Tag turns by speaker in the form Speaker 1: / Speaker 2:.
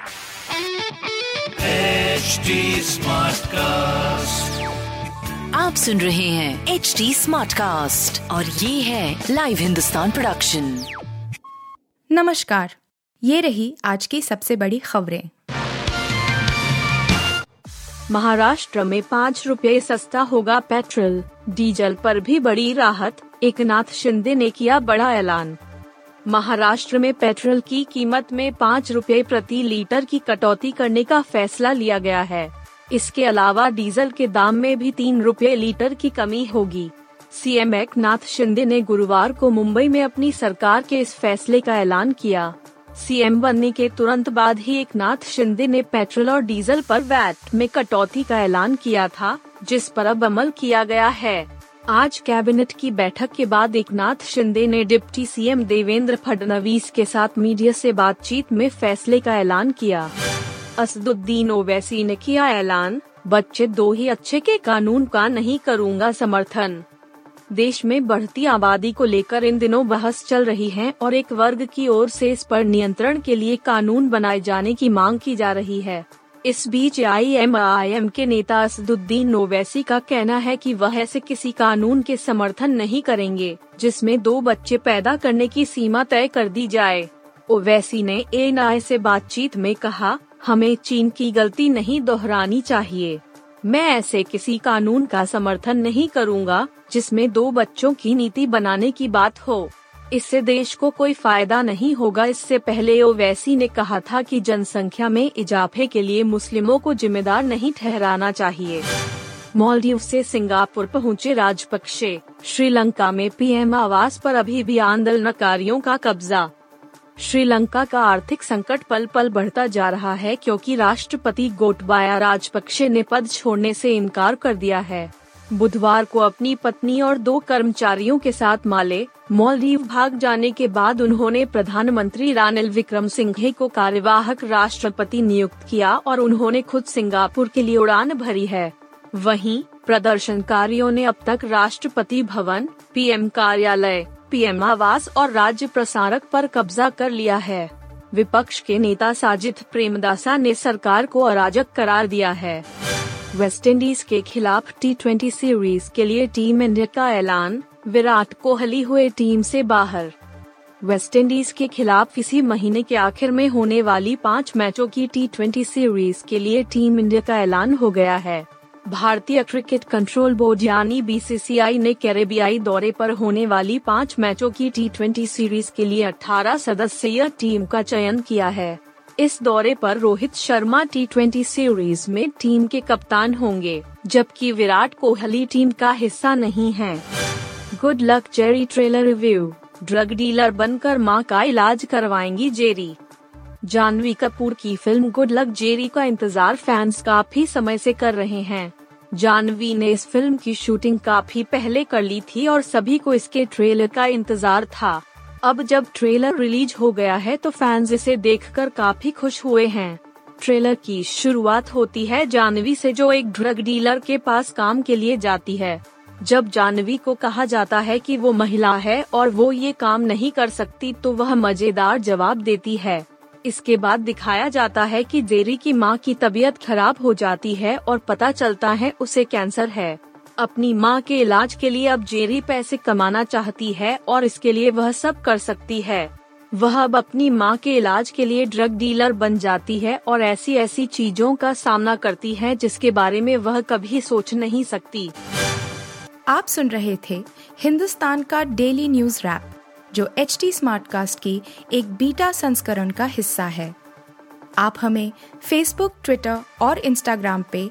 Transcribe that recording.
Speaker 1: HD Smartcast.
Speaker 2: आप सुन रहे हैं एच डी स्मार्ट कास्ट और ये है लाइव हिंदुस्तान प्रोडक्शन
Speaker 3: नमस्कार। ये रही आज की सबसे बड़ी खबरें।
Speaker 4: महाराष्ट्र में पाँच रुपए सस्ता होगा पेट्रोल। डीजल पर भी बड़ी राहत। एकनाथ शिंदे ने किया बड़ा ऐलान। महाराष्ट्र में पेट्रोल की कीमत में पाँच रूपए प्रति लीटर की कटौती करने का फैसला लिया गया है। इसके अलावा डीजल के दाम में भी तीन रूपए लीटर की कमी होगी। सीएम एकनाथ शिंदे ने गुरुवार को मुंबई में अपनी सरकार के इस फैसले का ऐलान किया। सीएम बनने के तुरंत बाद ही एक नाथ शिंदे ने पेट्रोल और डीजल पर वैट में कटौती का ऐलान किया था, जिस पर अब अमल किया गया है। आज कैबिनेट की बैठक के बाद एकनाथ शिंदे ने डिप्टी सीएम देवेंद्र फडणवीस के साथ मीडिया से बातचीत में फैसले का ऐलान किया। असदुद्दीन ओवैसी ने किया ऐलान, बच्चे दो ही अच्छे के कानून का नहीं करूँगा समर्थन। देश में बढ़ती आबादी को लेकर इन दिनों बहस चल रही है और एक वर्ग की ओर से इस पर नियंत्रण के लिए कानून बनाए जाने की मांग की जा रही है। इस बीच आई एम आई एम के नेता असदुद्दीन ओवैसी का कहना है कि वह ऐसे किसी कानून के समर्थन नहीं करेंगे, जिसमें दो बच्चे पैदा करने की सीमा तय कर दी जाए। ओवैसी ने एन से बातचीत में कहा, हमें चीन की गलती नहीं दोहरानी चाहिए। मैं ऐसे किसी कानून का समर्थन नहीं करूँगा, जिसमें दो बच्चों की नीति बनाने की बात हो। इससे देश को कोई फ़ायदा नहीं होगा। इससे पहले ओवैसी ने कहा था कि जनसंख्या में इजाफे के लिए मुस्लिमों को जिम्मेदार नहीं ठहराना चाहिए। मॉलदीव से सिंगापुर पहुँचे राजपक्षे। श्रीलंका में पीएम आवास पर अभी भी आंदोलनकारियों का कब्जा। श्रीलंका का आर्थिक संकट पल पल बढ़ता जा रहा है क्योंकि राष्ट्रपति गोटबाया राजपक्षे ने पद छोड़ने से इनकार कर दिया है। बुधवार को अपनी पत्नी और दो कर्मचारियों के साथ माले मॉलदीव भाग जाने के बाद उन्होंने प्रधानमंत्री रानिल विक्रम सिंघे को कार्यवाहक राष्ट्रपति नियुक्त किया और उन्होंने खुद सिंगापुर के लिए उड़ान भरी है। वहीं, प्रदर्शनकारियों ने अब तक राष्ट्रपति भवन, पीएम कार्यालय, पीएम आवास और राज्य प्रसारक पर कब्जा कर लिया है। विपक्ष के नेता साजिद प्रेमदासा ने सरकार को अराजक करार दिया है। वेस्टइंडीज के खिलाफ टी सीरीज़ के लिए टीम इंडिया का ऐलान, विराट कोहली हुए टीम से बाहर। वेस्टइंडीज के खिलाफ इसी महीने के आखिर में होने वाली पाँच मैचों की टी सीरीज़ के लिए टीम इंडिया का ऐलान हो गया है। भारतीय क्रिकेट कंट्रोल बोर्ड यानी बीसीसीआई ने कैरेबियाई दौरे पर होने वाली पाँच मैचों की टी सीरीज़ के लिए 18 सदस्यीय टीम का चयन किया है। इस दौरे पर रोहित शर्मा टी सीरीज़ में टीम के कप्तान होंगे, जबकि विराट कोहली टीम का हिस्सा नहीं है। Good Luck Jerry trailer review drug dealer बनकर माँ का इलाज करवाएँगी जेरी जानवी कपूर की फ़िल्म गुड लक जेरी का इंतज़ार फैंस काफ़ी समय से कर रहे हैं। जानवी ने इस फ़िल्म की शूटिंग काफ़ी पहले कर ली थी और सभी को इसके ट्रेलर का इंतज़ार था। अब जब ट्रेलर रिलीज़ हो गया है तो फैंस इसे देखकर काफ़ी खुश हुए हैं। ट्रेलर की शुरुआत होती है जानवी से जो एक ड्रग डीलर के पास काम के लिए जाती है। जब जानवी को कहा जाता है कि वो महिला है और वो ये काम नहीं कर सकती तो वह मज़ेदार जवाब देती है। इसके बाद दिखाया जाता है कि जेरी की माँ की तबीयत खराब हो जाती है और पता चलता है उसे कैंसर है। अपनी माँ के इलाज के लिए अब जेरी पैसे कमाना चाहती है और इसके लिए वह सब कर सकती है। वह अब अपनी माँ के इलाज के लिए ड्रग डीलर बन जाती है और ऐसी ऐसी चीज़ों का सामना करती है जिसके बारे में वह कभी सोच नहीं सकती।
Speaker 3: आप सुन रहे थे हिंदुस्तान का डेली न्यूज़ रैप जो एच टी स्मार्ट कास्ट की एक बीटा संस्करण का हिस्सा है। आप हमें फेसबुक ट्विटर और इंस्टाग्राम पे